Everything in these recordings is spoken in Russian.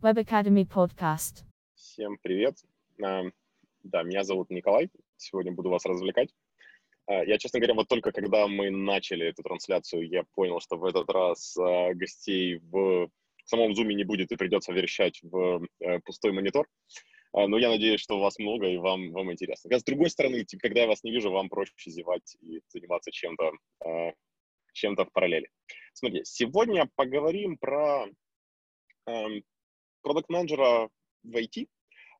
Web Academy Podcast. Всем привет. А, Да, меня зовут Николай. Сегодня буду вас развлекать. А, Я, честно говоря, вот только когда мы начали эту трансляцию, я понял, что в этот раз а, гостей в самом Zoom не будет и придется верещать в э, пустой монитор. Но я надеюсь, что вас много и вам, вам интересно. С другой стороны, типа, когда я вас не вижу, вам проще зевать и заниматься чем-то чем-то в параллели. Смотри, сегодня поговорим про эм, продукт-менеджера в IT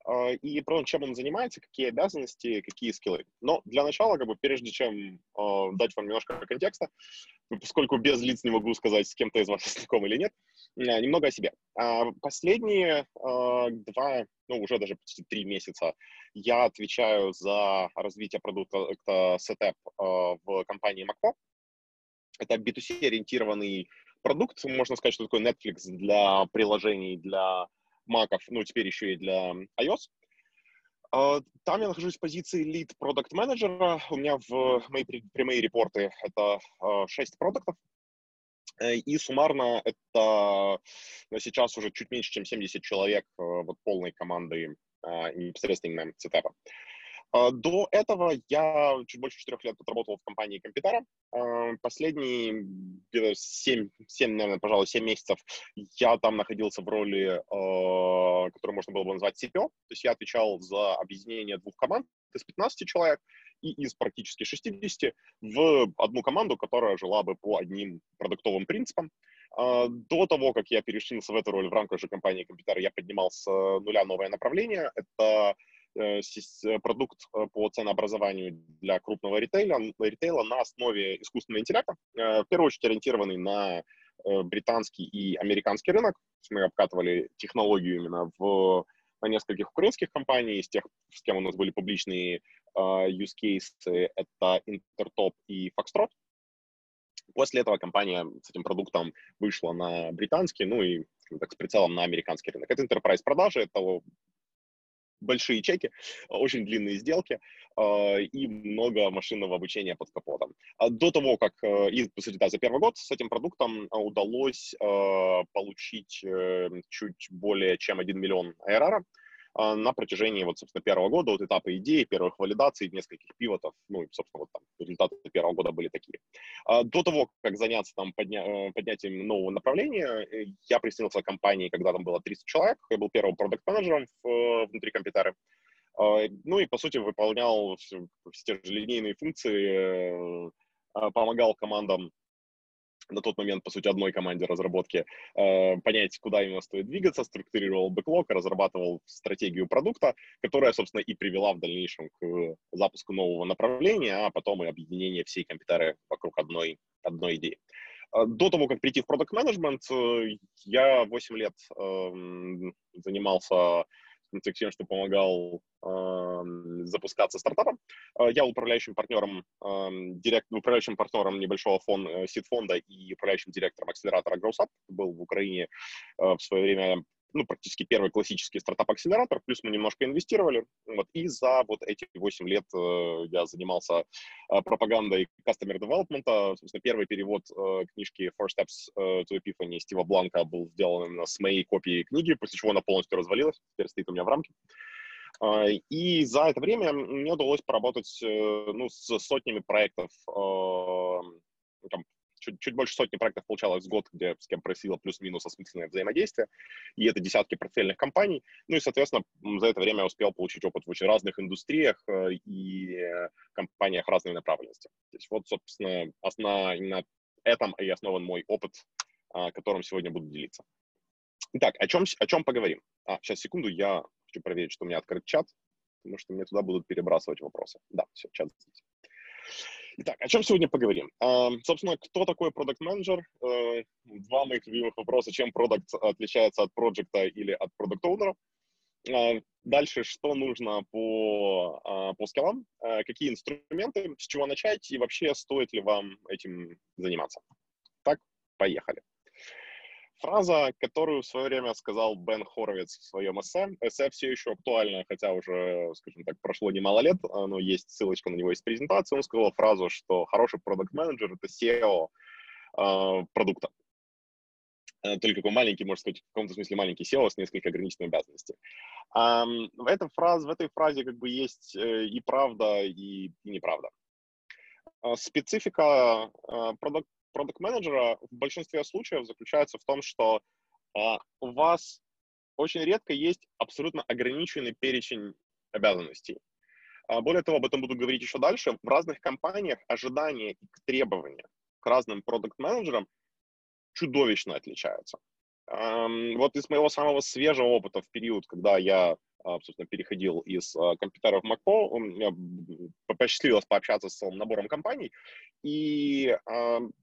э, и про чем он занимается, какие обязанности, какие скиллы. Но для начала, как бы, прежде чем э, дать вам немножко контекста, поскольку без лиц не могу сказать, с кем-то из вас знаком или нет, э, немного о себе. Э, последние э, два, ну, уже даже почти три месяца я отвечаю за развитие продукта Setup э, в компании Macpo. Это B2C-ориентированный продукт, можно сказать, что такое Netflix для приложений, для маков, ну, теперь еще и для iOS. А, там я нахожусь в позиции lead продукт менеджера. У меня в мои прямые репорты это 6 продуктов. Э, и суммарно это сейчас уже чуть меньше, чем 70 человек э, вот полной команды а, непосредственно сетапа. А, до этого я чуть больше четырех лет отработал в компании Компьютера. А, последние где-то 7, 7, наверное, пожалуй, 7 месяцев я там находился в роли, а, которую можно было бы назвать CPO. То есть я отвечал за объединение двух команд из 15 человек и из практически 60 в одну команду, которая жила бы по одним продуктовым принципам. До того, как я перешился в эту роль в рамках же компании Компьютера, я поднимал с нуля новое направление. Это продукт э, по ценообразованию для крупного ритейла, ритейла на основе искусственного интеллекта, в первую очередь ориентированный на британский и американский рынок. Мы обкатывали технологию именно в на нескольких украинских компаний, из тех, с кем у нас были публичные use cases, это Intertop и Foxtrot. После этого компания с этим продуктом вышла на британский, ну и так, с прицелом на американский рынок. Это enterprise продажи, это большие чеки, очень длинные сделки э, и много машинного обучения под капотом. А до того, как, э, и, да, за первый год с этим продуктом удалось э, получить э, чуть более чем 1 миллион ARR, а, на протяжении, вот, собственно, первого года, от этапа идеи, первых валидаций, нескольких пивотов, ну, и, собственно, вот там результаты первого года были такие. А, до того, как заняться там подня э, поднятием нового направления, э, я присоединился к компании, когда там было 300 человек, я был первым продукт-менеджером э, внутри компьютера, а, ну и, по сути, выполнял все, все те же линейные функции, помогал командам на тот момент, по сути, одной команде разработки, э, понять, куда именно стоит двигаться, структурировал бэклог, разрабатывал стратегию продукта, которая, собственно, и привела в дальнейшем к запуску нового направления, а потом и объединение всей компьютеры вокруг одной, одной идеи. Э, до того, как прийти в продукт менеджмент э, я 8 лет э, занимался тем, что помогал э, запускаться стартапом. Э, я управляющим партнером, э, директ, управляющим партнером небольшого фон, э, сид-фонда и управляющим директором акселератора GrowSup. Был в Украине э, в свое время ну, практически первый классический стартап-акселератор, плюс мы немножко инвестировали. Вот, и за вот эти 8 лет э, я занимался э, пропагандой customer development. Собственно, первый перевод э, книжки Four Steps э, to Epiphany Стива Бланка был сделан именно с моей копией книги, после чего она полностью развалилась, теперь стоит у меня в рамке. Uh, и за это время мне удалось поработать uh, ну, с сотнями проектов uh, там, чуть, чуть больше сотни проектов получалось в год, где с кем просила плюс-минус осмысленное взаимодействие, и это десятки портфельных компаний. Ну и, соответственно, за это время я успел получить опыт в очень разных индустриях э, и компаниях разной направленности. То есть вот, собственно, основа, на этом и основан мой опыт, а, которым сегодня буду делиться. Итак, о чем, о чем поговорим? А, сейчас, секунду, я хочу проверить, что у меня открыт чат, потому что мне туда будут перебрасывать вопросы. Да, все, чат здесь. Итак, о чем сегодня поговорим? Uh, собственно, кто такой продукт менеджер uh, Два моих любимых вопроса. Чем продукт отличается от проекта или от продукт оунера uh, Дальше, что нужно по, uh, по скиллам, какие инструменты, с чего начать и вообще стоит ли вам этим заниматься. Так, поехали. Фраза, которую в свое время сказал Бен Хоровиц в своем эссе. Эссе все еще актуально, хотя уже, скажем так, прошло немало лет, но есть ссылочка на него из презентации. Он сказал фразу, что хороший продукт менеджер это SEO э, продукта. только такой маленький, можно сказать, в каком-то смысле маленький SEO с несколько ограниченными обязанностями. В, этой фразе, в этой фразе как бы есть и правда, и, и неправда. Специфика продукт-менеджера в большинстве случаев заключается в том, что у вас очень редко есть абсолютно ограниченный перечень обязанностей. А, более того, об этом буду говорить еще дальше. В разных компаниях ожидания и требования к разным продукт-менеджерам чудовищно отличаются. Вот из моего самого свежего опыта в период, когда я, а, собственно, переходил из а, компьютеров в у меня посчастливилось пообщаться с целым набором компаний, и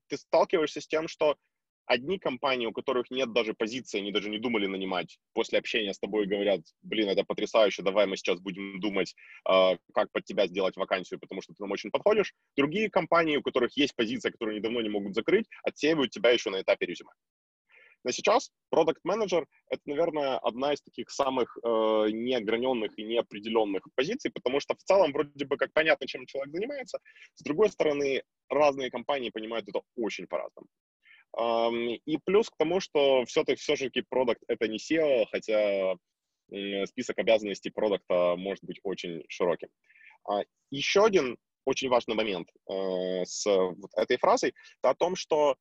ты сталкиваешься с тем, что одни компании, у которых нет даже позиции, они даже не думали нанимать, после общения с тобой говорят, блин, это потрясающе, давай мы сейчас будем думать, как под тебя сделать вакансию, потому что ты нам очень подходишь. Другие компании, у которых есть позиция, которую они давно не могут закрыть, отсеивают тебя еще на этапе резюме. Но сейчас продукт менеджер это, наверное, одна из таких самых э, неограненных и неопределенных позиций, потому что в целом вроде бы как понятно, чем человек занимается. С другой стороны, разные компании понимают это очень по-разному. И плюс к тому, что все-таки все-таки продукт это не SEO, хотя список обязанностей продукта может быть очень широким. А, Еще один очень важный момент э, с вот этой фразой, это о том, что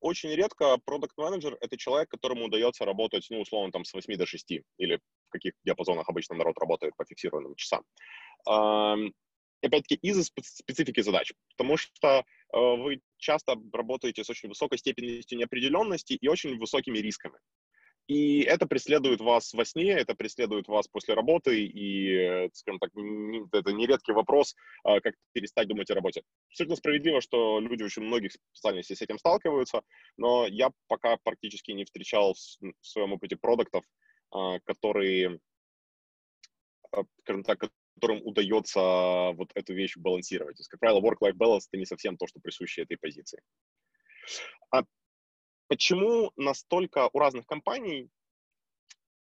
очень редко продукт-менеджер — это человек, которому удается работать, ну, условно, там, с 8 до 6, или в каких диапазонах обычно народ работает по фиксированным часам опять-таки, из-за специфики задач, потому что э, вы часто работаете с очень высокой степенью неопределенности и очень высокими рисками. И это преследует вас во сне, это преследует вас после работы, и, э, скажем так, это нередкий вопрос, э, как перестать думать о работе. Абсолютно справедливо, что люди очень многих специальностей с этим сталкиваются, но я пока практически не встречал в своем опыте продуктов, э, которые, скажем так, которым удается вот эту вещь балансировать. То есть, как правило, work-life balance — это не совсем то, что присуще этой позиции. А почему настолько у разных компаний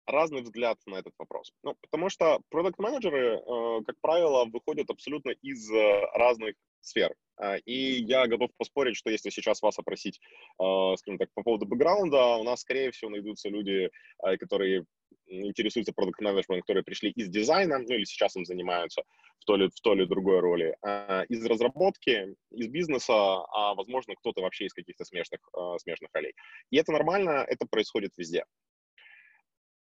разный взгляд на этот вопрос? Ну, потому что продукт-менеджеры, э, как правило, выходят абсолютно из э, разных сфер. А, и я готов поспорить, что если сейчас вас опросить, э, скажем так, по поводу бэкграунда, у нас, скорее всего, найдутся люди, которые интересуются продукт менеджментом которые пришли из дизайна, ну или сейчас им занимаются в той или, в той или другой роли, а, из разработки, из бизнеса, а возможно кто-то вообще из каких-то смежных, а, смежных ролей. И это нормально, это происходит везде.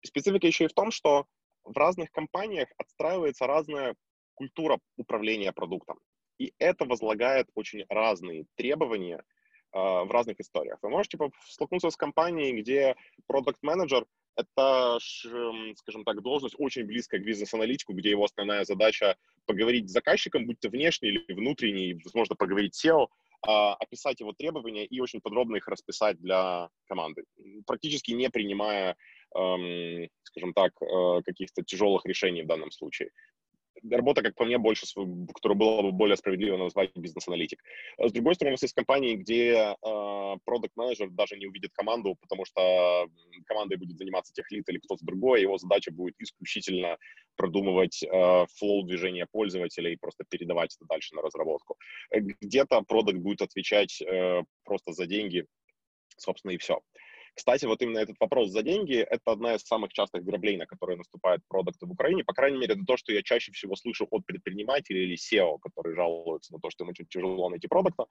Специфика еще и в том, что в разных компаниях отстраивается разная культура управления продуктом. И это возлагает очень разные требования э, в разных историях. Вы можете столкнуться с компанией, где продукт-менеджер это, скажем так, должность очень близкая к бизнес-аналитику, где его основная задача поговорить с заказчиком, будь то внешний или внутренний, возможно, поговорить с SEO, а, описать его требования и очень подробно их расписать для команды, практически не принимая, эм, скажем так, э, каких-то тяжелых решений в данном случае работа, как по мне, больше, которую было бы более справедливо назвать бизнес-аналитик. С другой стороны, у нас есть компании, где продукт-менеджер даже не увидит команду, потому что командой будет заниматься тех лид или кто-то другой, его задача будет исключительно продумывать э, флоу движения пользователя и просто передавать это дальше на разработку. Где-то продукт будет отвечать э, просто за деньги, собственно, и все. Кстати, вот именно этот вопрос за деньги — это одна из самых частых граблей, на которые наступают продукты в Украине. По крайней мере, это то, что я чаще всего слышу от предпринимателей или SEO, которые жалуются на то, что им очень тяжело найти продукта.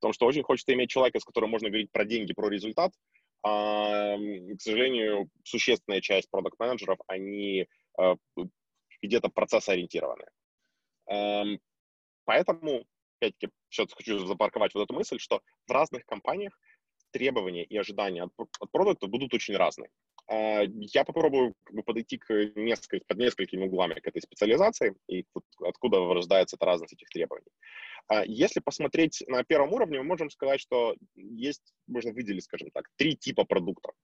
Потому что очень хочется иметь человека, с которым можно говорить про деньги, про результат. А, к сожалению, существенная часть продукт-менеджеров, они а, где-то процесс-ориентированы. Эм, поэтому, опять-таки, сейчас хочу запарковать вот эту мысль, что в разных компаниях требования и ожидания от, от продукта будут очень разные. А, я попробую как бы, подойти к несколь, под несколькими углами к этой специализации и откуда рождается эта разность этих требований. А, если посмотреть на первом уровне, мы можем сказать, что есть, можно выделить, скажем так, три типа продуктов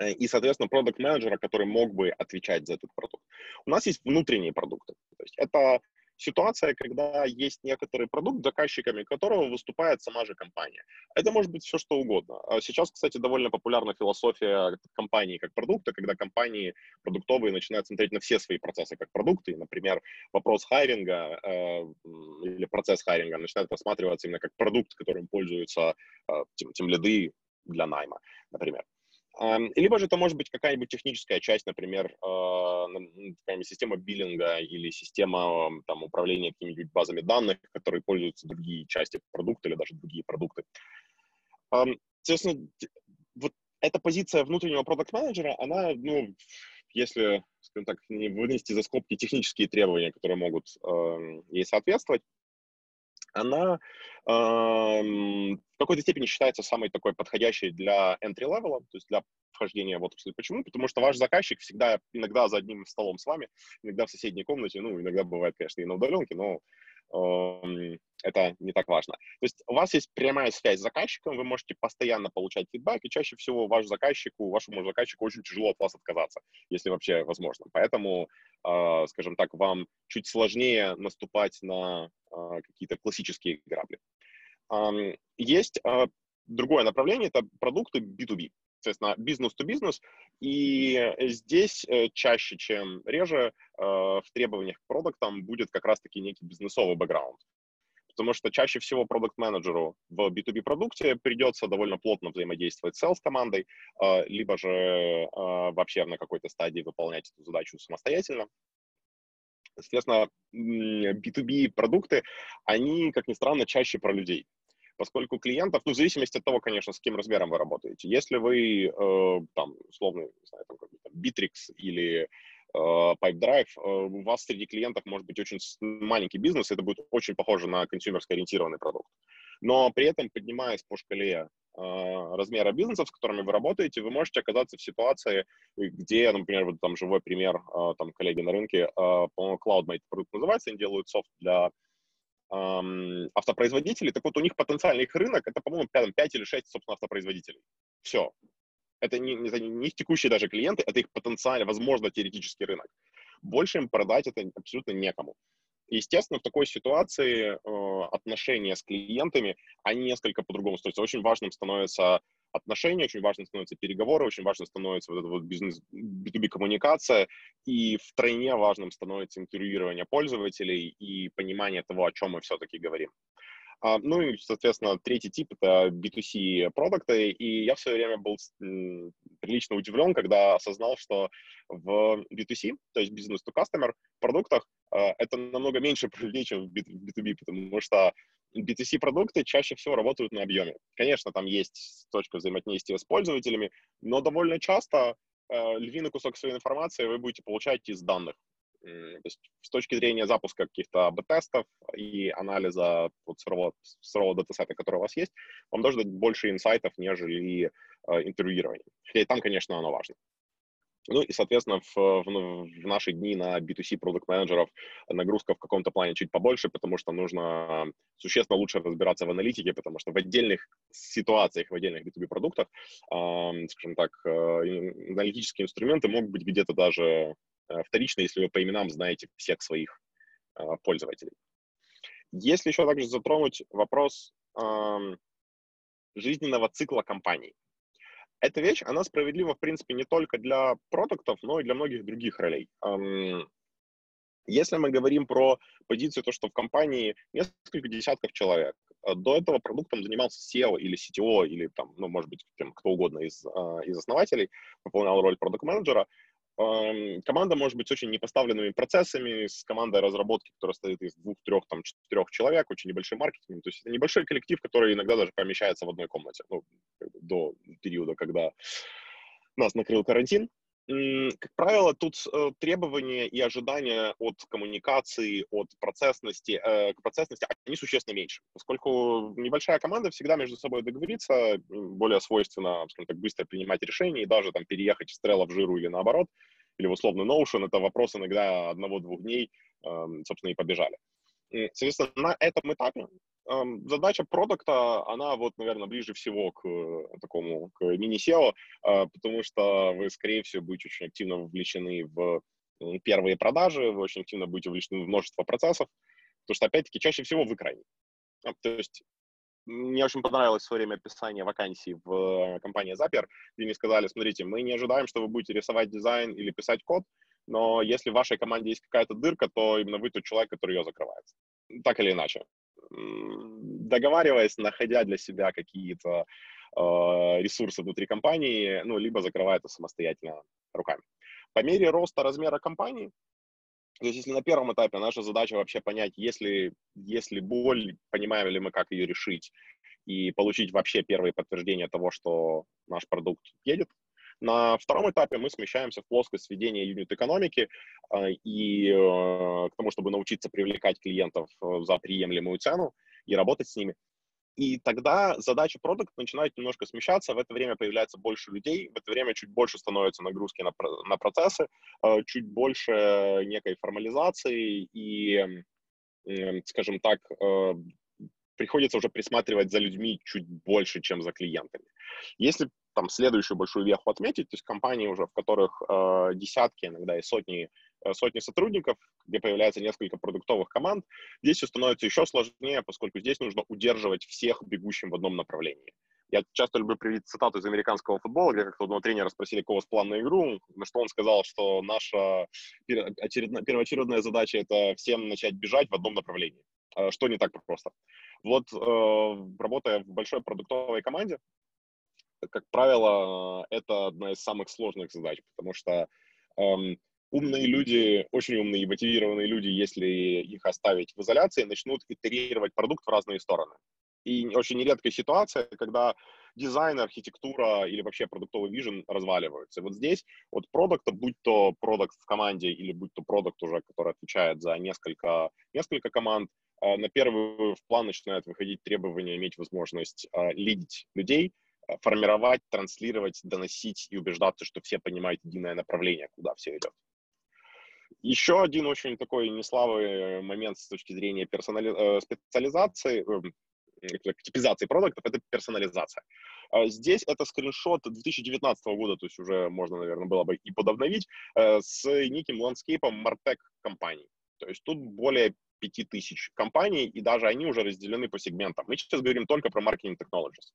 э, и, соответственно, продукт менеджера который мог бы отвечать за этот продукт. У нас есть внутренние продукты. То есть это ситуация, когда есть некоторый продукт, заказчиками которого выступает сама же компания. Это может быть все, что угодно. А сейчас, кстати, довольно популярна философия компании как продукта, когда компании продуктовые начинают смотреть на все свои процессы как продукты. Например, вопрос хайринга э, или процесс хайринга начинает рассматриваться именно как продукт, которым пользуются э, тем, тем лиды, для найма, например. Либо же это может быть какая-нибудь техническая часть, например, а, система биллинга или система там, управления какими-нибудь базами данных, которые пользуются другие части продукта или даже другие продукты. Соответственно, вот эта позиция внутреннего продукт-менеджера, она, ну, если, скажем так, не вынести за скобки технические требования, которые могут э, ей соответствовать, она э, в какой-то степени считается самой такой подходящей для entry-level, то есть для вхождения в отрасль. Почему? Потому что ваш заказчик всегда иногда за одним столом с вами, иногда в соседней комнате, ну, иногда бывает, конечно, и на удаленке, но это не так важно. То есть у вас есть прямая связь с заказчиком, вы можете постоянно получать фидбэк, и чаще всего ваш заказчику, вашему заказчику очень тяжело от вас отказаться, если вообще возможно. Поэтому, э, скажем так, вам чуть сложнее наступать на э, какие-то классические грабли. Э, есть э, другое направление, это продукты B2B соответственно, бизнес-то-бизнес, и здесь э, чаще, чем реже, э, в требованиях к продуктам будет как раз-таки некий бизнесовый бэкграунд потому что чаще всего продукт-менеджеру в B2B-продукте придется довольно плотно взаимодействовать с sales-командой, э, либо же вообще на какой-то стадии выполнять эту задачу самостоятельно. Соответственно, B2B-продукты, они, как ни странно, чаще про людей поскольку клиентов, ну, в зависимости от того, конечно, с каким размером вы работаете. Если вы, э, там, условно, не знаю, там, какой-то Bittrex или э, PipeDrive, э, у вас среди клиентов может быть очень маленький бизнес, это будет очень похоже на консюмерско-ориентированный продукт. Но при этом, поднимаясь по шкале э, размера бизнеса, с которыми вы работаете, вы можете оказаться в ситуации, где, например, вот там живой пример, там коллеги на рынке, по-моему, CloudMate продукт называется, они делают софт для автопроизводителей, так вот у них потенциальный их рынок, это, по-моему, 5, 5 или 6, собственно, автопроизводителей. Все. Это не, не, не их текущие даже клиенты, это их потенциально, возможно, теоретический рынок. Больше им продать это абсолютно некому. Естественно, в такой ситуации э, отношения с клиентами, они несколько по-другому строятся. Очень важным становится отношения, очень важно становятся переговоры, очень важно становится вот эта вот бизнес, B2B коммуникация, и втройне важным становится интервьюирование пользователей и понимание того, о чем мы все-таки говорим. А, ну и, соответственно, третий тип — это B2C продукты, и я в свое время был прилично удивлен, когда осознал, что в B2C, то есть business to customer продуктах, а, это намного меньше чем в B2B, потому что B2C-продукты чаще всего работают на объеме. Конечно, там есть точка взаимодействия с пользователями, но довольно часто э, львиный кусок своей информации вы будете получать из данных. То есть с точки зрения запуска каких-то АБ-тестов и анализа вот сырого, сырого датасета, который у вас есть, вам должно дать больше инсайтов, нежели э, интервьюирование. Хотя и там, конечно, оно важно. Ну и, соответственно, в, в, в наши дни на B2C продукт менеджеров нагрузка в каком-то плане чуть побольше, потому что нужно существенно лучше разбираться в аналитике, потому что в отдельных ситуациях, в отдельных B2B продуктах, э, скажем так, э, аналитические инструменты могут быть где-то даже э, вторично, если вы по именам знаете всех своих э, пользователей. Если еще также затронуть вопрос э, жизненного цикла компаний, эта вещь, она справедлива, в принципе, не только для продуктов, но и для многих других ролей. Если мы говорим про позицию, то, что в компании несколько десятков человек, э, до этого продуктом занимался SEO или CTO, или там, ну, может быть, кто угодно из, а, из основателей, выполнял роль продукт-менеджера, команда может быть с очень непоставленными процессами, с командой разработки, которая состоит из двух, трех, там, четырех человек, очень небольшой маркетинг. То есть это небольшой коллектив, который иногда даже помещается в одной комнате, ну, до периода, когда нас накрыл карантин. Как правило, тут э, требования и ожидания от коммуникации, от процессности, э, к процессности, они существенно меньше, поскольку небольшая команда всегда между собой договорится, более свойственно, скажем так, быстро принимать решения и даже там переехать из Trello в жиру или наоборот, или в условный Notion, это вопрос иногда одного-двух дней, эм, собственно, и побежали. Соответственно, на этом этапе задача продукта, она вот, наверное, ближе всего к э, такому, к мини-SEO, а, потому что вы, скорее всего, будете очень активно вовлечены в первые продажи, вы очень активно будете вовлечены в множество процессов, потому что, опять-таки, чаще всего вы крайний. А, то есть мне очень понравилось в свое время описание вакансий в э, компании Zapier, где мне сказали, смотрите, мы не ожидаем, что вы будете рисовать дизайн или писать код, но если в вашей команде есть какая-то дырка, то именно вы тот человек, который ее закрывает. Так или иначе. Договариваясь, находя для себя какие-то ресурсы внутри компании, ну, либо закрывает это самостоятельно руками. По мере роста размера компании, то есть если на первом этапе наша задача вообще понять, если, если боль, понимаем ли мы, как ее решить, и получить вообще первые подтверждения того, что наш продукт едет, на втором этапе мы смещаемся в плоскость ведения юнит-экономики э, и э, к тому, чтобы научиться привлекать клиентов э, за приемлемую цену и работать с ними. И тогда задача продукта начинает немножко смещаться, в это время появляется больше людей, в это время чуть больше становится нагрузки на, на процессы, чуть больше некой формализации и, скажем так, приходится уже присматривать за людьми чуть больше, чем за клиентами. Если там следующую большую веху отметить, то есть компании уже, в которых э, десятки, иногда и сотни, э, сотни сотрудников, где появляется несколько продуктовых команд, здесь все становится еще сложнее, поскольку здесь нужно удерживать всех бегущим в одном направлении. Я часто люблю приводить цитату из американского футбола, где как-то одного тренера спросили, какого с план на игру, на что он сказал, что наша первоочередная задача — это всем начать бежать в одном направлении. Э, что не так просто. Вот э, работая в большой продуктовой команде, как правило, это одна из самых сложных задач, потому что эм, умные люди, очень умные и мотивированные люди, если их оставить в изоляции, начнут итерировать продукт в разные стороны. И очень нередкая ситуация, когда дизайн, архитектура или вообще продуктовый вижен разваливаются. И вот здесь от продукта, будь то продукт в команде или будь то продукт уже, который отвечает за несколько, несколько команд, э, на первый в план начинают выходить требования иметь возможность э, лидить людей, формировать, транслировать, доносить и убеждаться, что все понимают единое направление, куда все идет. Еще один очень такой неславый момент с точки зрения персонали... специализации, эм, типизации продуктов, это персонализация. А здесь это скриншот 2019 года, то есть уже можно, наверное, было бы и подобновить, э, с неким ландскейпом Мартек компаний. То есть тут более 5000 компаний, и даже они уже разделены по сегментам. Мы сейчас говорим только про technologies.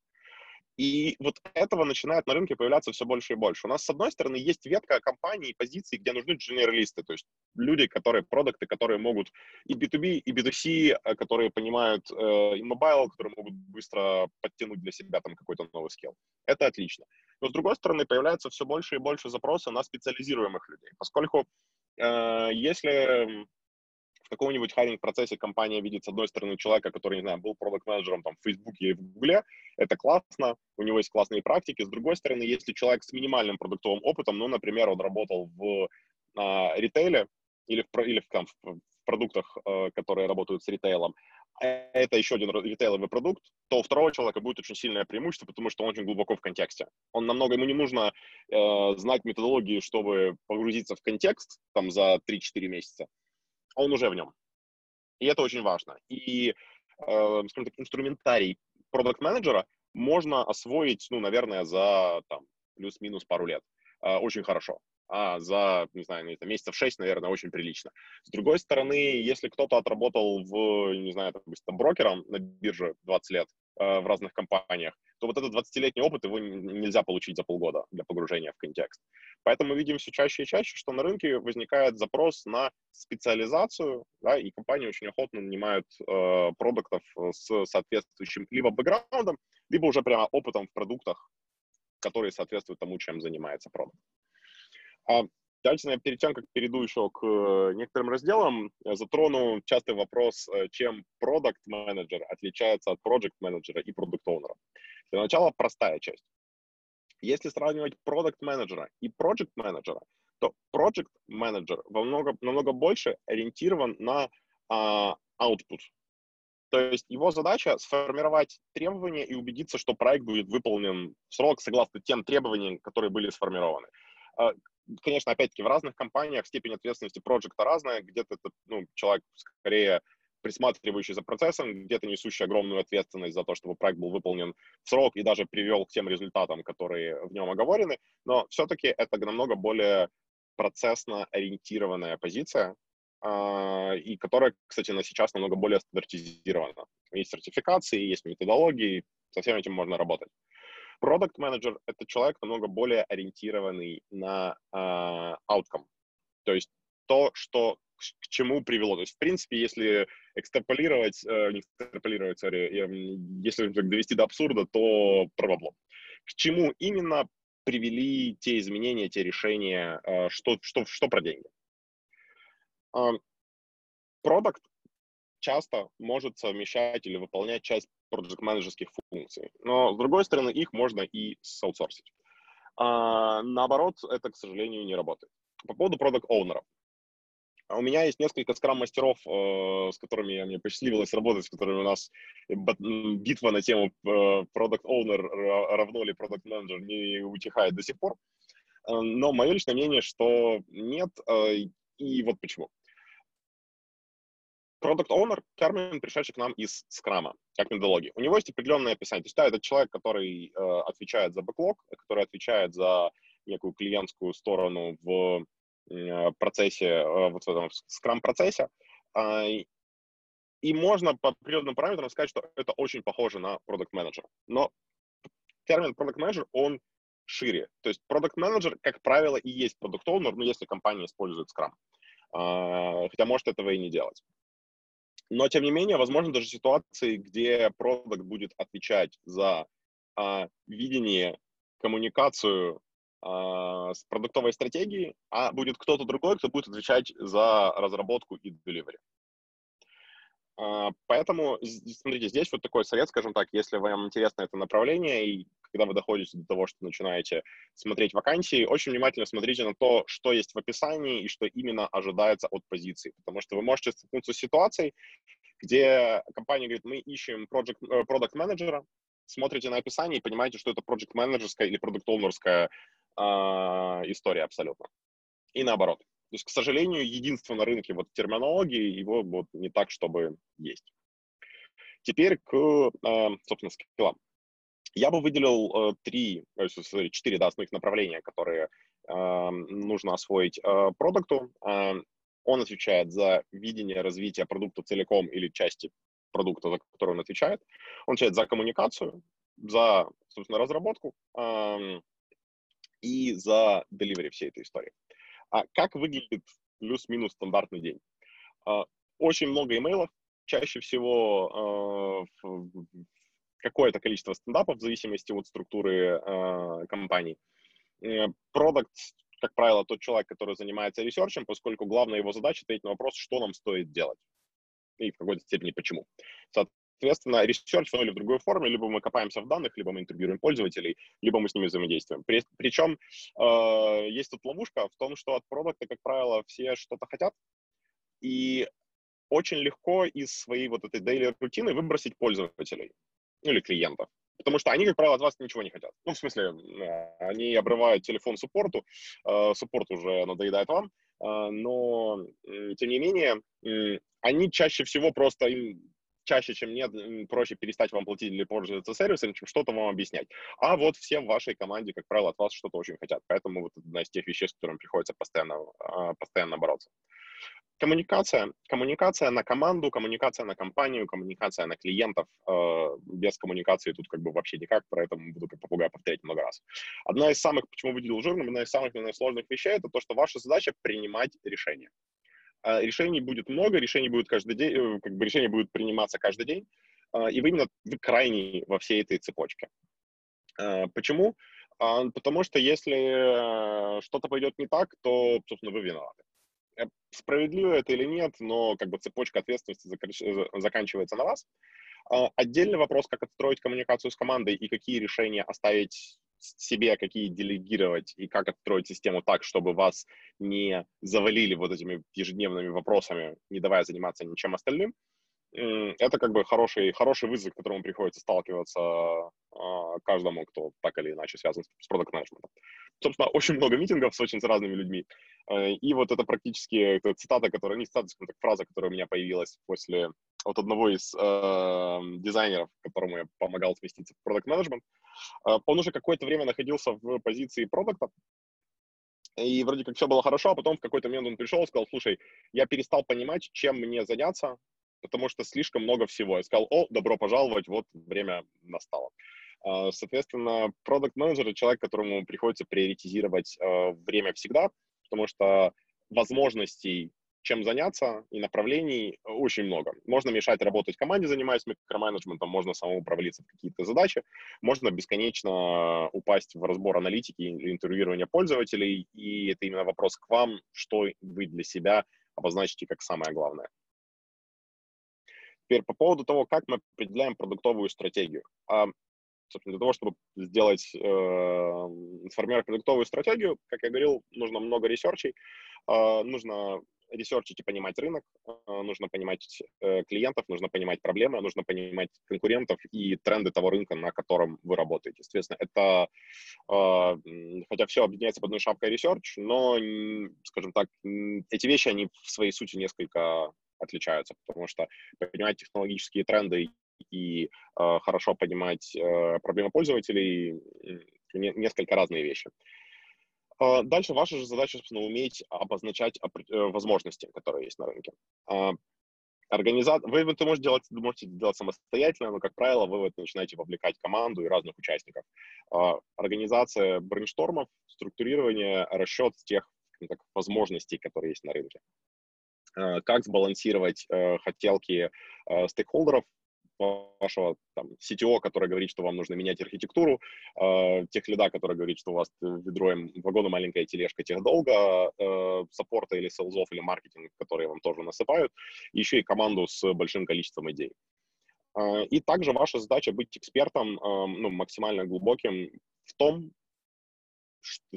И вот этого начинает на рынке появляться все больше и больше. У нас, с одной стороны, есть ветка компаний и позиций, где нужны дженералисты, то есть люди, которые, продакты, которые могут и B2B, и B2C, э, которые понимают э, и mobile, которые могут быстро подтянуть для себя там какой-то новый skill. Это отлично. Но, с другой стороны, появляется все больше и больше запросов на специализируемых людей, поскольку э, если в каком-нибудь hiring -процессе компания видит, с одной стороны, человека, который, не знаю, был продукт-менеджером там, в Facebook или в Google, это классно, у него есть классные практики. С другой стороны, если человек с минимальным продуктовым опытом, ну, например, он работал в а, ритейле или, в, или в, там, в продуктах, э, которые работают с ритейлом, а это еще один ритейловый продукт, то у второго человека будет очень сильное преимущество, потому что он очень глубоко в контексте. Он намного, ему не нужно э, знать методологии, чтобы погрузиться в контекст там за 3-4 месяца он уже в нем. И это очень важно. И, э, скажем так, инструментарий продукт-менеджера можно освоить, ну, наверное, за там, плюс-минус пару лет. Э, очень хорошо. А за, не знаю, месяцев шесть, наверное, очень прилично. С другой стороны, если кто-то отработал в, не знаю, там, брокером на бирже 20 лет в разных компаниях, то вот этот 20-летний опыт его нельзя получить за полгода для погружения в контекст. Поэтому мы видим все чаще и чаще, что на рынке возникает запрос на специализацию, да, и компании очень охотно нанимают э, продуктов с соответствующим либо бэкграундом, либо уже прямо опытом в продуктах, которые соответствуют тому, чем занимается продукт. Давайте, наверное, перед тем, как перейду еще к э, некоторым разделам, затрону частый вопрос, э, чем продукт менеджер отличается от project менеджера и продукт оунера Для начала простая часть. Если сравнивать продукт менеджера и project менеджера то project менеджер намного, намного больше ориентирован на а, output. То есть его задача сформировать требования и убедиться, что проект будет выполнен в срок согласно тем требованиям, которые были сформированы. Конечно, опять-таки, в разных компаниях степень ответственности проекта разная. Где-то это ну, человек скорее присматривающий за процессом, где-то несущий огромную ответственность за то, чтобы проект был выполнен в срок и даже привел к тем результатам, которые в нем оговорены. Но все-таки это намного более процессно ориентированная позиция, а, и которая, кстати, на сейчас намного более стандартизирована. Есть сертификации, есть методологии, со всем этим можно работать. Продукт менеджер — это человек намного более ориентированный на uh, outcome. То есть то, что к чему привело. То есть, в принципе, если экстраполировать, э, не экстраполировать, sorry, если довести до абсурда, то про бабло. к чему именно привели те изменения, те решения, э, что, что, что про деньги. Продукт часто может совмещать или выполнять часть проект-менеджерских функций, но, с другой стороны, их можно и аутсорсить. А, наоборот, это, к сожалению, не работает. По поводу продукт-оунеров. А у меня есть несколько скрам-мастеров, э, с которыми мне посчастливилось работать, с которыми у нас битва на тему э, продукт owner равно ли продукт менеджер не утихает до сих пор. Э, но мое личное мнение, что нет, и вот почему. Product Owner — термин, пришедший к нам из скрама, как методологии. У него есть определенное описание. То есть, да, это человек, который э, отвечает за бэклог, который отвечает за некую клиентскую сторону в э, процессе, э, вот в этом скрам-процессе. Э, и можно по определенным параметрам сказать, что это очень похоже на продукт менеджер Но термин продукт менеджер он шире. То есть продукт менеджер как правило, и есть продукт owner ну, если компания использует скрам. Uh, хотя может этого и не делать. Но, тем не менее, возможно даже ситуации, где продукт будет отвечать за а, видение, коммуникацию а, с продуктовой стратегией, а будет кто-то другой, кто будет отвечать за разработку и delivery. А, поэтому, смотрите, здесь вот такой совет, скажем так, если вам интересно это направление, и когда вы доходите до того, что начинаете смотреть вакансии, очень внимательно смотрите на то, что есть в описании и что именно ожидается от позиции. Потому что вы можете столкнуться с ситуацией, где компания говорит, мы ищем project, э, product менеджера, смотрите на описание и понимаете, что это project менеджерская или product ownerская э, история абсолютно. И наоборот. То есть, к сожалению, единство на рынке вот терминологии, его вот не так, чтобы есть. Теперь к, э, собственно, скиллам. Я бы выделил э, три, э, четыре да, основных направления, которые э, нужно освоить продукту. Он отвечает за видение развития продукта целиком или части продукта, за который он отвечает. Он отвечает за коммуникацию, за, собственно, разработку э, и за delivery всей этой истории. А как выглядит плюс-минус стандартный день? Э, очень много имейлов, чаще всего э, какое-то количество стендапов в зависимости от структуры э, компании. Продукт, как правило, тот человек, который занимается ресерчем, поскольку главная его задача ответить на вопрос, что нам стоит делать и в какой-то степени почему. Соответственно, research в той или другой форме, либо мы копаемся в данных, либо мы интервьюируем пользователей, либо мы с ними взаимодействуем. При, причем э, есть тут ловушка в том, что от продукта, как правило, все что-то хотят, и очень легко из своей вот этой daily рутины выбросить пользователей ну, или клиентов. Потому что они, как правило, от вас ничего не хотят. Ну, в смысле, они обрывают телефон суппорту, э, суппорт уже надоедает вам, э, но, тем не менее, они чаще всего просто им чаще, чем нет, проще перестать вам платить или пользоваться сервисом, чем что-то вам объяснять. А вот все в вашей команде, как правило, от вас что-то очень хотят. Поэтому вот одна из тех вещей, с которыми приходится постоянно, а, постоянно бороться. Коммуникация. Коммуникация на команду, коммуникация на компанию, коммуникация на клиентов. Э, без коммуникации тут как бы вообще никак, поэтому буду как попугай повторять много раз. Одна из самых, почему выделил жирным, одна из самых наверное, сложных вещей, это то, что ваша задача принимать решения. Э, решений будет много, решений будет каждый день, э, как бы решения будут приниматься каждый день, э, и вы именно вы крайний во всей этой цепочке. Э, почему? Потому что если э, что-то пойдет не так, то, собственно, вы виноваты. Э, справедливо это или нет, но как бы цепочка ответственности заканчивается на вас. А, отдельный вопрос, как отстроить коммуникацию с командой и какие решения оставить себе, какие делегировать и как отстроить систему так, чтобы вас не завалили вот этими ежедневными вопросами, не давая заниматься ничем остальным. Это как бы хороший, хороший вызов, к которому приходится сталкиваться а, каждому, кто так или иначе связан с продукт менеджментом собственно, очень много митингов с очень с разными людьми. Э, и вот это практически это цитата, которая, не цитата, скажем так, фраза, которая у меня появилась после от одного из э, дизайнеров, которому я помогал сместиться в продукт менеджмент. Э, он уже какое-то время находился в позиции продукта, и вроде как все было хорошо, а потом в какой-то момент он пришел и сказал, слушай, я перестал понимать, чем мне заняться, потому что слишком много всего. Я сказал, о, добро пожаловать, вот время настало. А, соответственно, продукт менеджер человек, которому приходится приоритизировать а, время всегда, потому что возможностей чем заняться, и направлений очень много. Можно мешать работать команде, занимаясь микроменеджментом, можно самому провалиться в какие-то задачи, можно бесконечно упасть в разбор аналитики или интервьюирования пользователей, и это именно вопрос к вам, что вы для себя обозначите как самое главное. Теперь по поводу того, как мы определяем продуктовую стратегию. А, собственно, для того, чтобы сделать, э, сформировать продуктовую стратегию, как я говорил, нужно много ресерчей, э, нужно ресерчить и понимать рынок, э, нужно понимать э, клиентов, нужно понимать проблемы, нужно понимать конкурентов и тренды того рынка, на котором вы работаете. Соответственно, это, э, хотя все объединяется под одной шапкой research, но, скажем так, эти вещи, они в своей сути несколько отличаются, потому что понимать технологические тренды и хорошо понимать проблемы пользователей несколько разные вещи. А, дальше ваша же задача, собственно, уметь обозначать э, возможности, которые есть на рынке. А, Организа... Вы это можете делать, можете делать самостоятельно, но, как правило, вы это начинаете вовлекать команду и разных участников. А, организация брейнштормов, структурирование, расчет тех так, возможностей, которые есть на рынке. Как сбалансировать э, хотелки э, стейкхолдеров вашего там, CTO, который говорит, что вам нужно менять архитектуру, э, тех лида, который говорит, что у вас ведро, вагоны маленькая тележка тех долго, э, саппорта или селзов или маркетинг, которые вам тоже насыпают, еще и команду с большим количеством идей. Э, и также ваша задача быть экспертом, э, ну, максимально глубоким в том,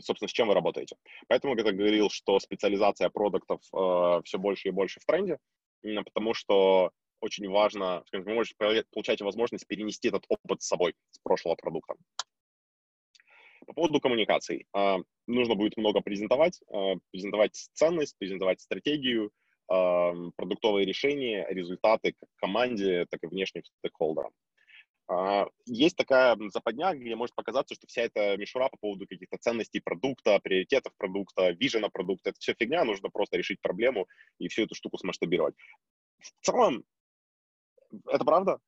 собственно, с чем вы работаете. Поэтому, я говорил, что специализация продуктов э, все больше и больше в тренде, потому что очень важно, скажем, вы можете получать возможность перенести этот опыт с собой, с прошлого продукта. По поводу коммуникаций. А, нужно будет много презентовать, а, презентовать ценность, презентовать стратегию, а, продуктовые решения, результаты как команде, так и внешним стейкхолдерам. Есть такая западня, где может показаться, что вся эта мишура по поводу каких-то ценностей продукта, приоритетов продукта, вижена продукта, это все фигня, нужно просто решить проблему и всю эту штуку смасштабировать. В целом, это правда,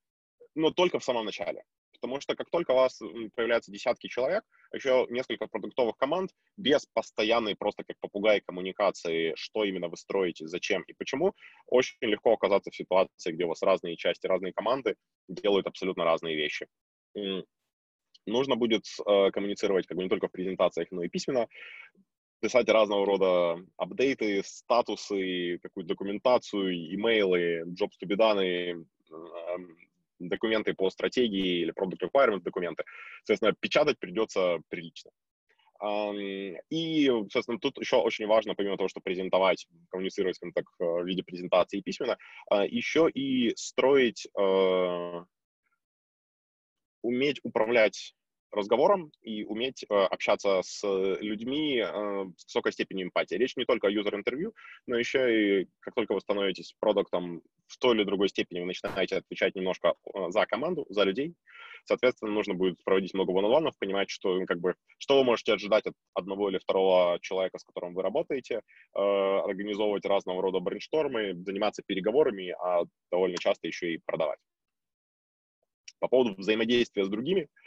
но только в самом начале. Потому что как только у вас появляются десятки человек, еще несколько продуктовых команд, без постоянной просто как попугай коммуникации, что именно вы строите, зачем и почему, очень легко оказаться в ситуации, где у вас разные части, разные команды делают абсолютно разные вещи. Нужно будет э, коммуницировать как бы не только в презентациях, но и письменно, писать разного рода апдейты, статусы, какую-то документацию, имейлы, jobs to be done, документы по стратегии или product requirement документы. Соответственно, печатать придется прилично. И, соответственно, тут еще очень важно, помимо того, что презентовать, коммуницировать, скажем так, в виде презентации письменно, а, еще и строить, уметь управлять разговором и уметь э, общаться с людьми э, с высокой степенью эмпатии. Речь не только о юзер-интервью, но еще и как только вы становитесь продуктом в той или другой степени, вы начинаете отвечать немножко э, за команду, за людей. Соответственно, нужно будет проводить много one понимать, что, как бы, что вы можете ожидать от одного или второго человека, с которым вы работаете, э, организовывать разного рода брейнштормы, заниматься переговорами, а довольно часто еще и продавать. По поводу взаимодействия с другими –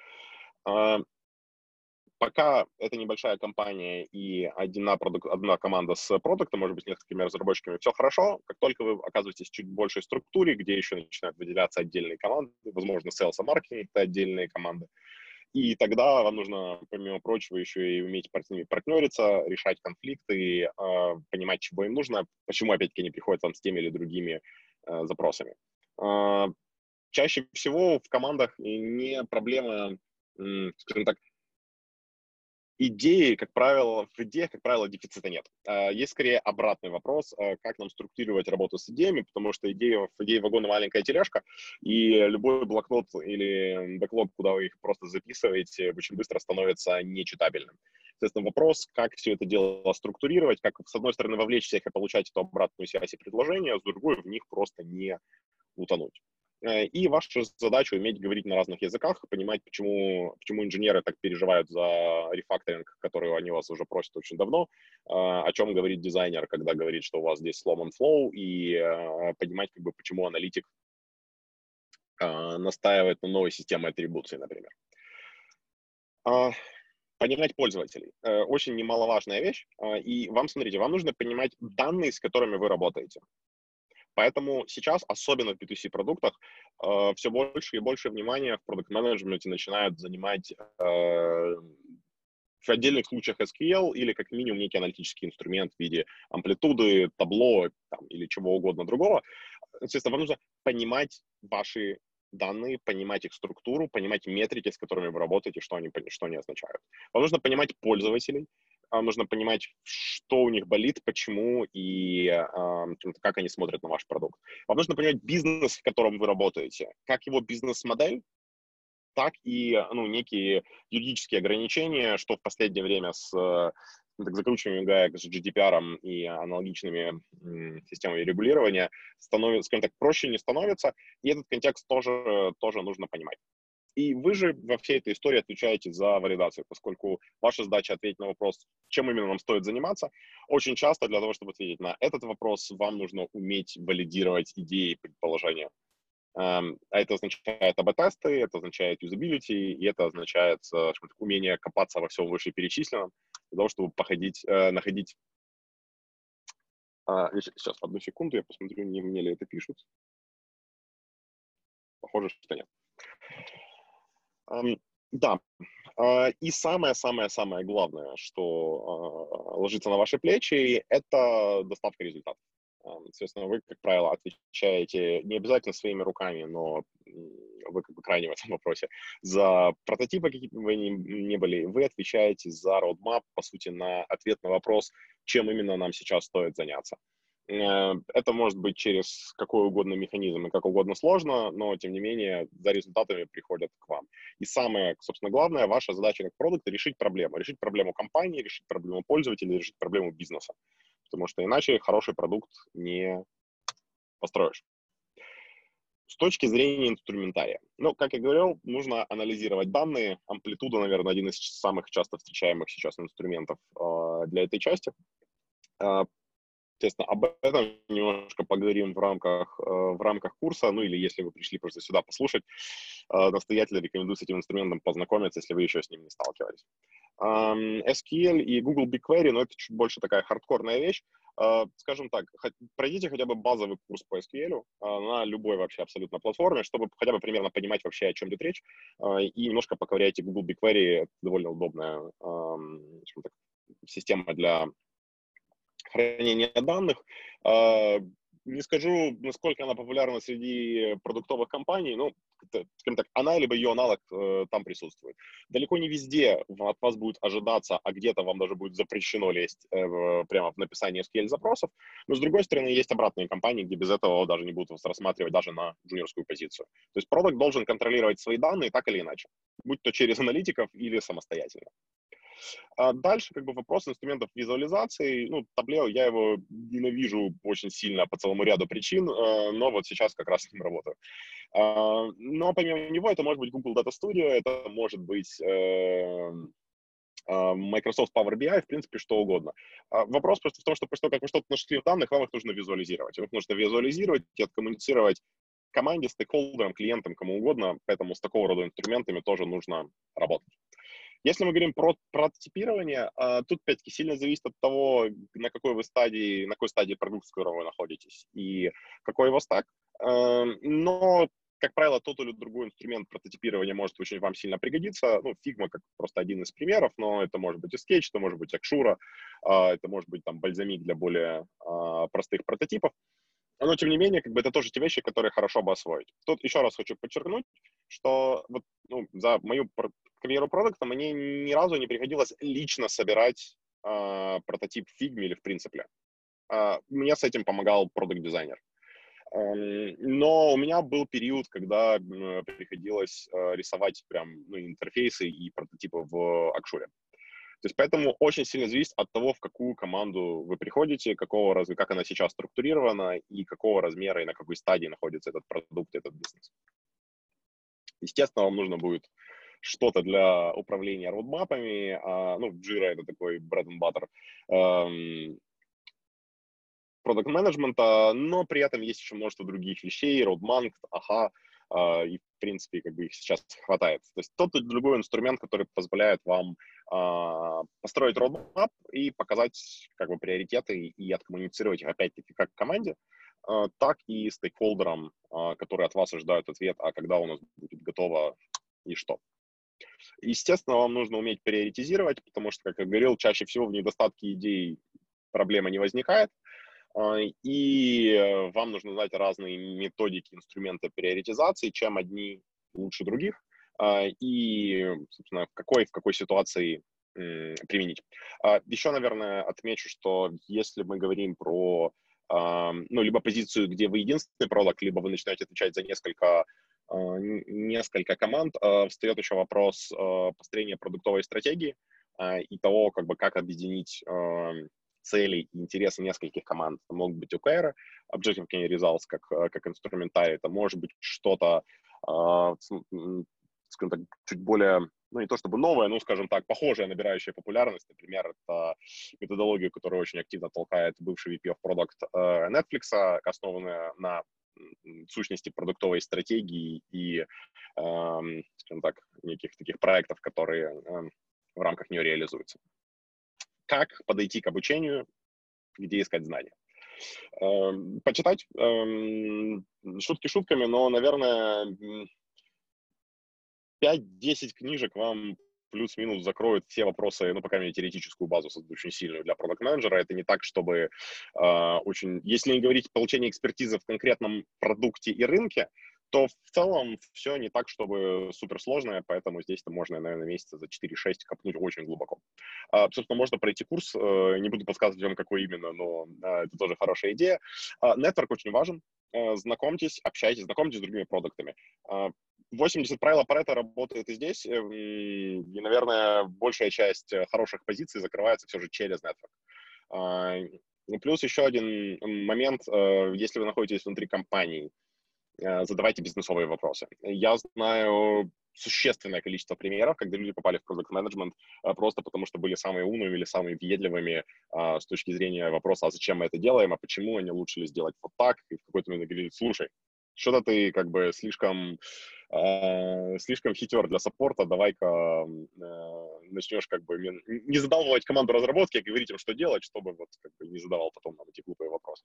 пока это небольшая компания и одна, продук... одна команда с продуктом, может быть, несколькими разработчиками, все хорошо. Как только вы оказываетесь в чуть большей структуре, где еще начинают выделяться отдельные команды, возможно, sales и маркетинг — это отдельные команды, и тогда вам нужно, помимо прочего, еще и уметь с ними партнериться, решать конфликты, э, понимать, чего им нужно, почему, опять-таки, они приходят вам с теми или другими э, запросами. Э, чаще всего в командах не проблема скажем так, идеи, как правило, в идеях, как правило, дефицита нет. А, есть скорее обратный вопрос, а, как нам структурировать работу с идеями, потому что идея, в идее вагона маленькая тележка, и любой блокнот или бэклог, куда вы их просто записываете, очень быстро становится нечитабельным. Соответственно, вопрос, как все это дело структурировать, как, с одной стороны, вовлечь всех и получать эту обратную связь и предложения, а с другой, в них просто не утонуть. Э, и ваша задача уметь говорить на разных языках, понимать, почему, почему инженеры так переживают за рефакторинг, который они вас уже просят очень давно, э, о чем говорит дизайнер, когда говорит, что у вас здесь сломан флоу, и э, понимать, как бы, почему аналитик настаивает на новой системе атрибуции, например. А, понимать пользователей. Очень немаловажная вещь. И вам, смотрите, вам нужно понимать данные, с которыми вы работаете. Поэтому сейчас, особенно в B2C продуктах, э, все больше и больше внимания в продукт-менеджменте начинают занимать в отдельных случаях SQL или как минимум некий аналитический инструмент в виде амплитуды, табло там, или чего угодно другого. Соответственно, вам нужно понимать ваши данные, понимать их структуру, понимать метрики, с которыми вы работаете, что они, что они означают. Вам нужно понимать пользователей, нужно понимать, что у них болит, почему и э, как они смотрят на ваш продукт. Вам нужно понимать бизнес, в котором вы работаете, как его бизнес-модель, так и ну, некие юридические ограничения, что в последнее время с так, закручиванием гаек с GDPR и аналогичными системами регулирования становится, скажем так, проще не становится, и этот контекст тоже, тоже нужно понимать. И вы же во всей этой истории отвечаете за валидацию, поскольку ваша задача ответить на вопрос, чем именно нам стоит заниматься. Очень часто для того, чтобы ответить на этот вопрос, вам нужно уметь валидировать идеи и предположения. Эм, а это означает АБ-тесты, это означает юзабилити, и это означает умение копаться во всем вышеперечисленном, для того, чтобы походить, э, находить... А, сейчас, одну секунду, я посмотрю, не мне ли это пишут. Похоже, что нет. Да, uh, и самое-самое-самое главное, что uh, ложится на ваши плечи, это доставка результатов. Соответственно, вы, как правило, отвечаете не обязательно своими руками, но вы как бы крайне в этом вопросе. За прототипы, какие бы вы ни, ни были, вы отвечаете за roadmap, по сути, на ответ на вопрос, чем именно нам сейчас стоит заняться. Э, это может быть через какой угодно механизм и как угодно сложно, но, тем не менее, за результатами приходят к вам. И самое, собственно, главное, ваша задача как продукт — решить проблему. Решить проблему компании, решить проблему пользователя, решить проблему бизнеса потому что иначе хороший продукт не построишь. С точки зрения инструментария. Ну, как я говорил, нужно анализировать данные. Амплитуда, наверное, один из самых часто встречаемых сейчас инструментов э, для этой части. Естественно, об этом немножко поговорим в рамках, э, в рамках курса, ну или если вы пришли просто сюда послушать, э, настоятельно рекомендую с этим инструментом познакомиться, если вы еще с ним не сталкивались. SQL и Google BigQuery, но это чуть больше такая хардкорная вещь. Э, скажем так, пройдите хотя бы базовый курс по SQL на любой вообще абсолютно платформе, чтобы хотя бы примерно понимать вообще, о чем идет речь, и немножко поковыряйте Google BigQuery, довольно удобная так, система для хранения данных. А, не скажу, насколько она популярна среди продуктовых компаний, но, скажем так, она либо ее аналог э, там присутствует. Далеко не везде от вас будет ожидаться, а где-то вам даже будет запрещено лезть э, прямо в написание SQL-запросов. Но, с другой стороны, есть обратные компании, где без этого даже не будут вас рассматривать даже на джуниорскую позицию. То есть продукт должен контролировать свои данные так или иначе, будь то через аналитиков или самостоятельно. А дальше как бы вопрос инструментов визуализации. Ну, Таблео, я его ненавижу очень сильно по целому ряду причин, э, но вот сейчас как раз с ним работаю. А, но помимо него это может быть Google Data Studio, это может быть эм, а, Microsoft Power BI, в принципе, что угодно. Вопрос просто в том, что после того, как вы что-то нашли в данных, вам их нужно визуализировать. Их нужно визуализировать и откоммуницировать команде, стейкхолдерам, клиентам, кому угодно, поэтому с такого рода инструментами тоже нужно работать. Если мы говорим про прототипирование, а, тут, опять-таки, сильно зависит от того, на какой вы стадии, на какой стадии продукта, с вы находитесь, и какой его стак. Эм, но, как правило, тот или другой инструмент прототипирования может очень вам сильно пригодиться. Ну, Figma как просто один из примеров, но это может быть и Sketch, это может быть Акшура, это может быть там бальзамик для более а, простых прототипов. Но, тем не менее, как бы это тоже те вещи, которые хорошо бы освоить. Тут еще раз хочу подчеркнуть, что вот, ну, за мою карьеру продукта мне ни разу не приходилось лично собирать э, прототип в Figma или в принципе. Э, мне с этим помогал продукт-дизайнер. Э, но у меня был период, когда э, приходилось э, рисовать прям ну, интерфейсы и прототипы в Акшуре. То есть поэтому очень сильно зависит от того, в какую команду вы приходите, какого раз, как она сейчас структурирована и какого размера и на какой стадии находится этот продукт, этот бизнес. Естественно, вам нужно будет что-то для управления родмапами. А, ну, Jira — это такой bread and butter эм, продукт менеджмента, но при этом есть еще множество других вещей, roadmap, ага, э, и в принципе как бы их сейчас хватает. То есть тот или другой инструмент, который позволяет вам а, построить roadmap и показать как бы приоритеты и откоммуницировать их опять-таки как команде, а, так и стейкхолдерам, а, которые от вас ожидают ответ, а когда у нас будет готово и что. Естественно, вам нужно уметь приоритизировать, потому что, как я говорил, чаще всего в недостатке идей проблема не возникает, и вам нужно знать разные методики, инструменты приоритизации, чем одни лучше других, и, собственно, в какой, в какой ситуации применить. Еще, наверное, отмечу, что если мы говорим про ну, либо позицию, где вы единственный продукт, либо вы начинаете отвечать за несколько, а, несколько команд, а, встает еще вопрос а, построения продуктовой стратегии и того, как бы, как объединить цели и интересы нескольких команд. Это могут быть OKR, Objective Key Results, как, как инструментарий, это может быть что-то, скажем так, чуть более ну, не то чтобы новая, но, скажем так, похожая, набирающая популярность. Например, это методология, которую очень активно толкает бывший VP of Product э, Netflix, основанная на сущности продуктовой стратегии и, эм, скажем так, неких таких проектов, которые эм, в рамках нее реализуются. Как подойти к обучению, где искать знания? Эм, почитать шутки шутками, но, наверное, 5-10 книжек вам плюс-минус закроют все вопросы, ну, по крайней мере, теоретическую базу создают очень сильную для продукт менеджера Это не так, чтобы э, очень... Если не говорить получение экспертизы в конкретном продукте и рынке, то в целом все не так, чтобы суперсложное, поэтому здесь-то можно, наверное, месяца за 4-6 копнуть очень глубоко. А, собственно, можно пройти курс, э, не буду подсказывать вам, какой именно, но э, это тоже хорошая идея. А, нетворк очень важен, э, знакомьтесь, общайтесь, знакомьтесь с другими продуктами. А, 80 правил Паретта работает и здесь, эм, и, наверное, большая часть э, хороших позиций закрывается все же через нетворк. А, плюс еще один момент, если вы находитесь внутри компании, задавайте бизнесовые вопросы. Я знаю существенное количество примеров, когда люди попали в продукт менеджмент просто потому, что были самые умными или самыми въедливыми а, с точки зрения вопроса, а зачем мы это делаем, а почему, они лучше ли сделать вот так, и в какой-то момент говорили, слушай, что-то ты как бы слишком, э, слишком хитер для саппорта, давай-ка э, начнешь как бы не задалбывать команду разработки, а говорить им, что делать, чтобы вот как бы не задавал потом нам эти глупые вопросы.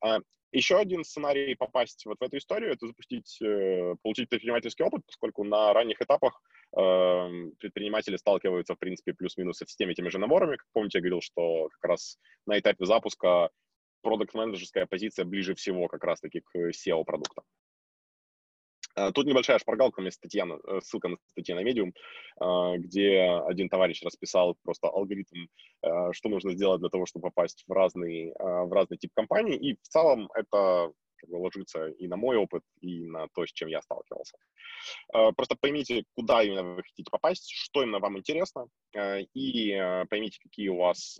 А, еще один сценарий попасть вот в эту историю – это запустить, э, получить предпринимательский опыт, поскольку на ранних этапах э, предприниматели сталкиваются, в принципе, плюс-минус со всеми теми же наборами. Как помните, я говорил, что как раз на этапе запуска продукт-менеджерская позиция ближе всего как раз-таки к SEO-продуктам. А, тут небольшая шпаргалка, у меня статья, э, ссылка на статью на Medium, а, где один товарищ расписал просто алгоритм, что нужно сделать для того, чтобы попасть в разный, в разный тип компаний. И в целом это как бы ложится и на мой опыт, и на то, с чем я сталкивался. Э, просто поймите, куда именно вы хотите попасть, что именно вам интересно, э, и э, поймите, какие у вас,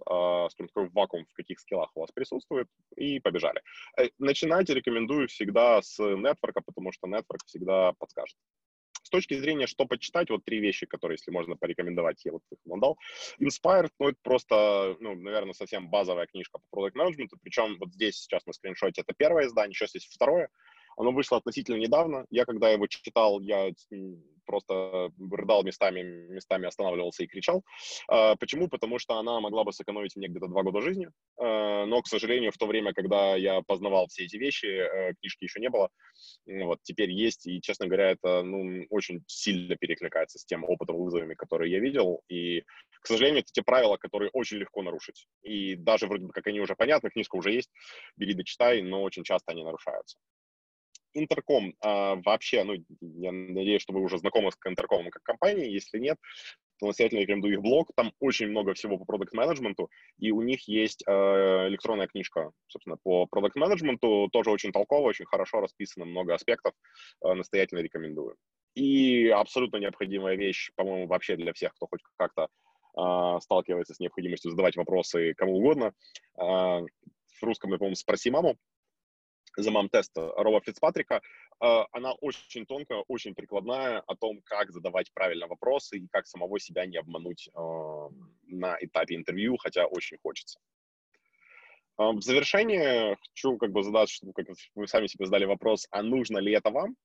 скажем, такой вакуум, в каких скиллах у вас присутствует, и побежали. Начинайте рекомендую всегда с нетворка, потому что нетворк всегда подскажет. С точки зрения, что почитать, вот три вещи, которые, если можно порекомендовать, я вот их вам дал. Inspired, ну, это просто, ну, наверное, совсем базовая книжка по продукт менеджменту причем вот здесь сейчас на скриншоте это первое издание, сейчас есть второе. Оно вышло относительно недавно. Я, когда его читал, я просто рыдал местами, местами останавливался и кричал. А, почему? Потому что она могла бы сэкономить мне где-то два года жизни. А, но, к сожалению, в то время, когда я познавал все эти вещи, э, книжки еще не было. Вот, теперь есть, и, честно говоря, это ну, очень сильно перекликается с тем опытом вызовами, которые я видел. И, к сожалению, это те правила, которые очень легко нарушить. И даже вроде бы как они уже понятны, книжка уже есть, бери, дочитай, но очень часто они нарушаются. Интерком а, вообще, ну, я надеюсь, что вы уже знакомы с Интеркомом как компанией. Если нет, то настоятельно рекомендую их блог. Там очень много всего по продукт менеджменту и у них есть э, электронная книжка, собственно, по продукт менеджменту тоже очень толково, очень хорошо расписано, много аспектов. Э, настоятельно рекомендую. И абсолютно необходимая вещь, по-моему, вообще для всех, кто хоть как-то э, сталкивается с необходимостью задавать вопросы кому угодно. Э, в русском, я, по-моему, «Спроси маму», за мам-теста Роба Фицпатрика, а, она очень тонкая, очень прикладная о том, как задавать правильно вопросы и как самого себя не обмануть а, на этапе интервью, хотя очень хочется. А, в завершение хочу как бы задать, чтобы как вы сами себе задали вопрос, а нужно ли это вам?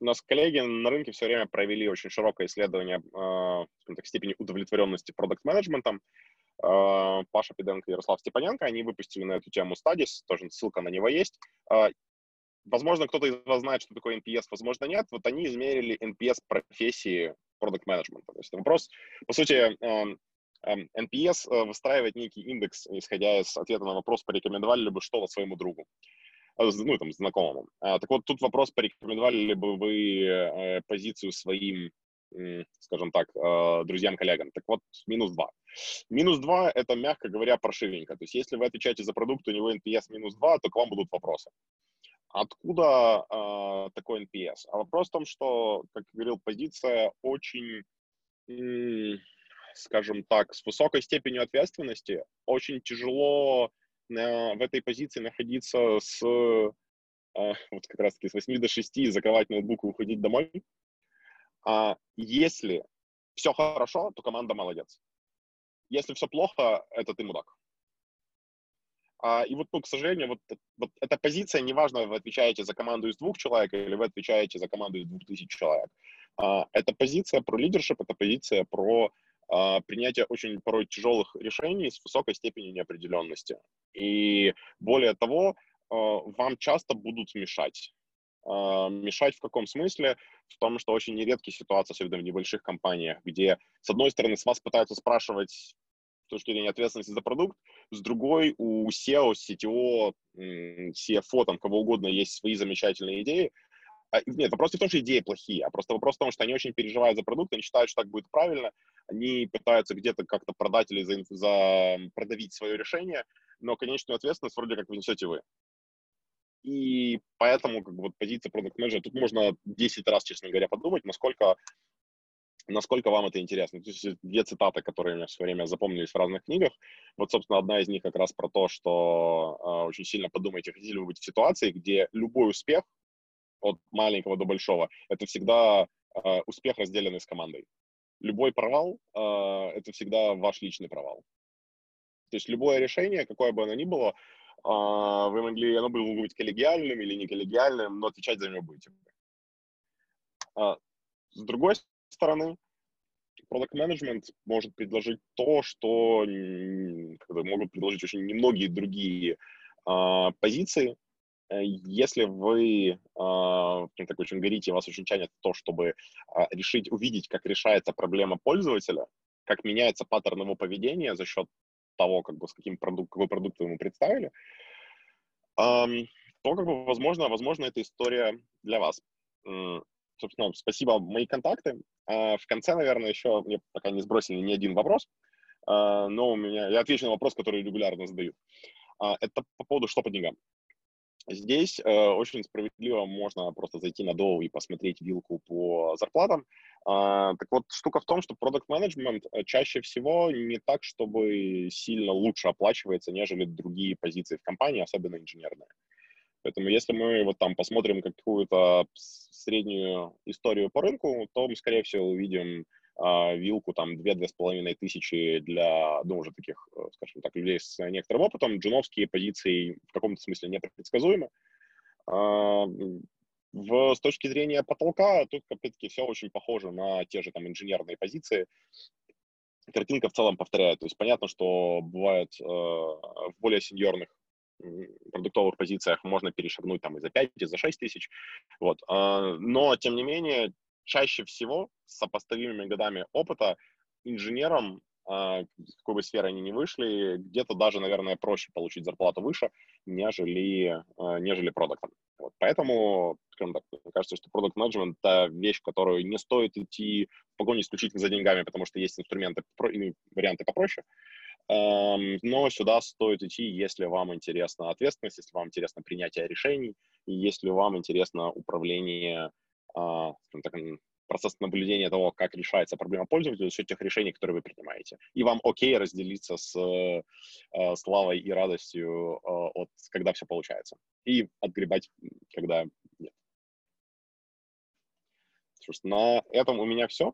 у нас коллеги на рынке все время провели очень широкое исследование э, степени удовлетворенности продукт-менеджментом. Э, Паша Пиденко и Ярослав Степаненко, они выпустили на эту тему стадис, тоже ссылка на него есть. Э, возможно, кто-то из вас знает, что такое NPS, возможно, нет. Вот они измерили NPS профессии продукт-менеджмента. То есть вопрос, по сути, NPS э, выстраивает некий индекс, исходя из ответа на вопрос, порекомендовали ли бы что-то своему другу. Ну, там, знакомому. Так вот, тут вопрос, порекомендовали ли бы вы позицию своим, скажем так, э, друзьям-коллегам. Так вот, минус 2. Минус 2 – это, мягко говоря, прошивенько. То есть, если вы отвечаете за продукт, у него NPS минус 2, то к вам будут вопросы. Откуда э, такой NPS? А вопрос в том, что, как говорил, позиция очень, скажем так, с высокой степенью ответственности. Очень тяжело на, в этой позиции находиться с э, вот как раз-таки с 8 до 6, закрывать ноутбук и уходить домой. А если все хорошо, то команда молодец. Если все плохо, это ты мудак. А, и вот, ну, к сожалению, вот, вот эта позиция, неважно, вы отвечаете за команду из двух человек или вы отвечаете за команду из двух тысяч человек. А, это позиция про лидершип, это позиция про а, принятие очень порой тяжелых решений с высокой степенью неопределенности. И более того, а, вам часто будут мешать. А, мешать в каком смысле? В том, что очень нередкие ситуации, особенно в небольших компаниях, где, с одной стороны, с вас пытаются спрашивать с точки зрения ответственности за продукт, с другой у SEO, CTO, CFO, там, кого угодно есть свои замечательные идеи, а, нет, вопрос не в том, что идеи плохие, а просто вопрос в том, что они очень переживают за продукт, они считают, что так будет правильно, они пытаются где-то как-то продать или за, за, продавить свое решение, но конечную ответственность вроде как внесете вы. И поэтому как бы, вот позиция продукт менеджера тут можно 10 раз, честно говоря, подумать, насколько насколько вам это интересно. То есть две цитаты, которые у меня все время запомнились в разных книгах. Вот, собственно, одна из них как раз про то, что э, очень сильно подумайте, хотите ли вы быть в ситуации, где любой успех от маленького до большого, это всегда э, успех, разделенный с командой. Любой провал э, это всегда ваш личный провал. То есть любое решение, какое бы оно ни было, вы могли, оно было быть коллегиальным или не коллегиальным, но отвечать за него будете. Э, с другой стороны, продукт менеджмент может предложить то, что могут предложить очень немногие другие э, позиции, Э, если вы так очень горите, вас очень тянет то, чтобы решить, увидеть, как решается проблема пользователя, как меняется паттерн его поведения за счет того, как бы, с каким продукт, какой продукт вы ему представили, то, как бы, возможно, возможно, эта история для вас. Собственно, спасибо, мои контакты. Э, в конце, наверное, еще мне пока не сбросили ни один вопрос, э, но у меня, я отвечу на вопрос, который регулярно задают. Э, это по поводу что по деньгам. Здесь э, очень справедливо можно просто зайти на Dow и посмотреть вилку по зарплатам. Э, так вот, штука в том, что продукт менеджмент э, чаще всего не так, чтобы сильно лучше оплачивается, нежели другие позиции в компании, особенно инженерные. Поэтому если мы вот там посмотрим какую-то среднюю историю по рынку, то мы, скорее всего, увидим вилку там 2-2,5 тысячи для, ну, уже таких, э, скажем так, людей с некоторым опытом. Джуновские позиции в каком-то смысле непредсказуемы. А, в, с точки зрения потолка, тут, опять-таки, все очень похоже на те же там инженерные позиции. Картинка в целом повторяет. То есть понятно, что бывает э, в более сеньорных продуктовых позициях можно перешагнуть там и за 5, и за 6 тысяч. Вот. Э, но, тем не менее, чаще всего с сопоставимыми годами опыта инженерам, а, какой бы сфере они ни вышли, где-то даже, наверное, проще получить зарплату выше, нежели, а, нежели продуктом. Вот. Поэтому, скажем так, мне кажется, что продукт менеджмент это вещь, которую не стоит идти в погоне исключительно за деньгами, потому что есть инструменты варианты попроще. Но сюда стоит идти, если вам интересна ответственность, если вам интересно принятие решений, если вам интересно управление так, процесс наблюдения того, как решается проблема пользователя за счет тех решений, которые вы принимаете. И вам окей разделиться с э, славой и радостью, э, от, когда все получается. И отгребать, когда нет. На этом у меня все.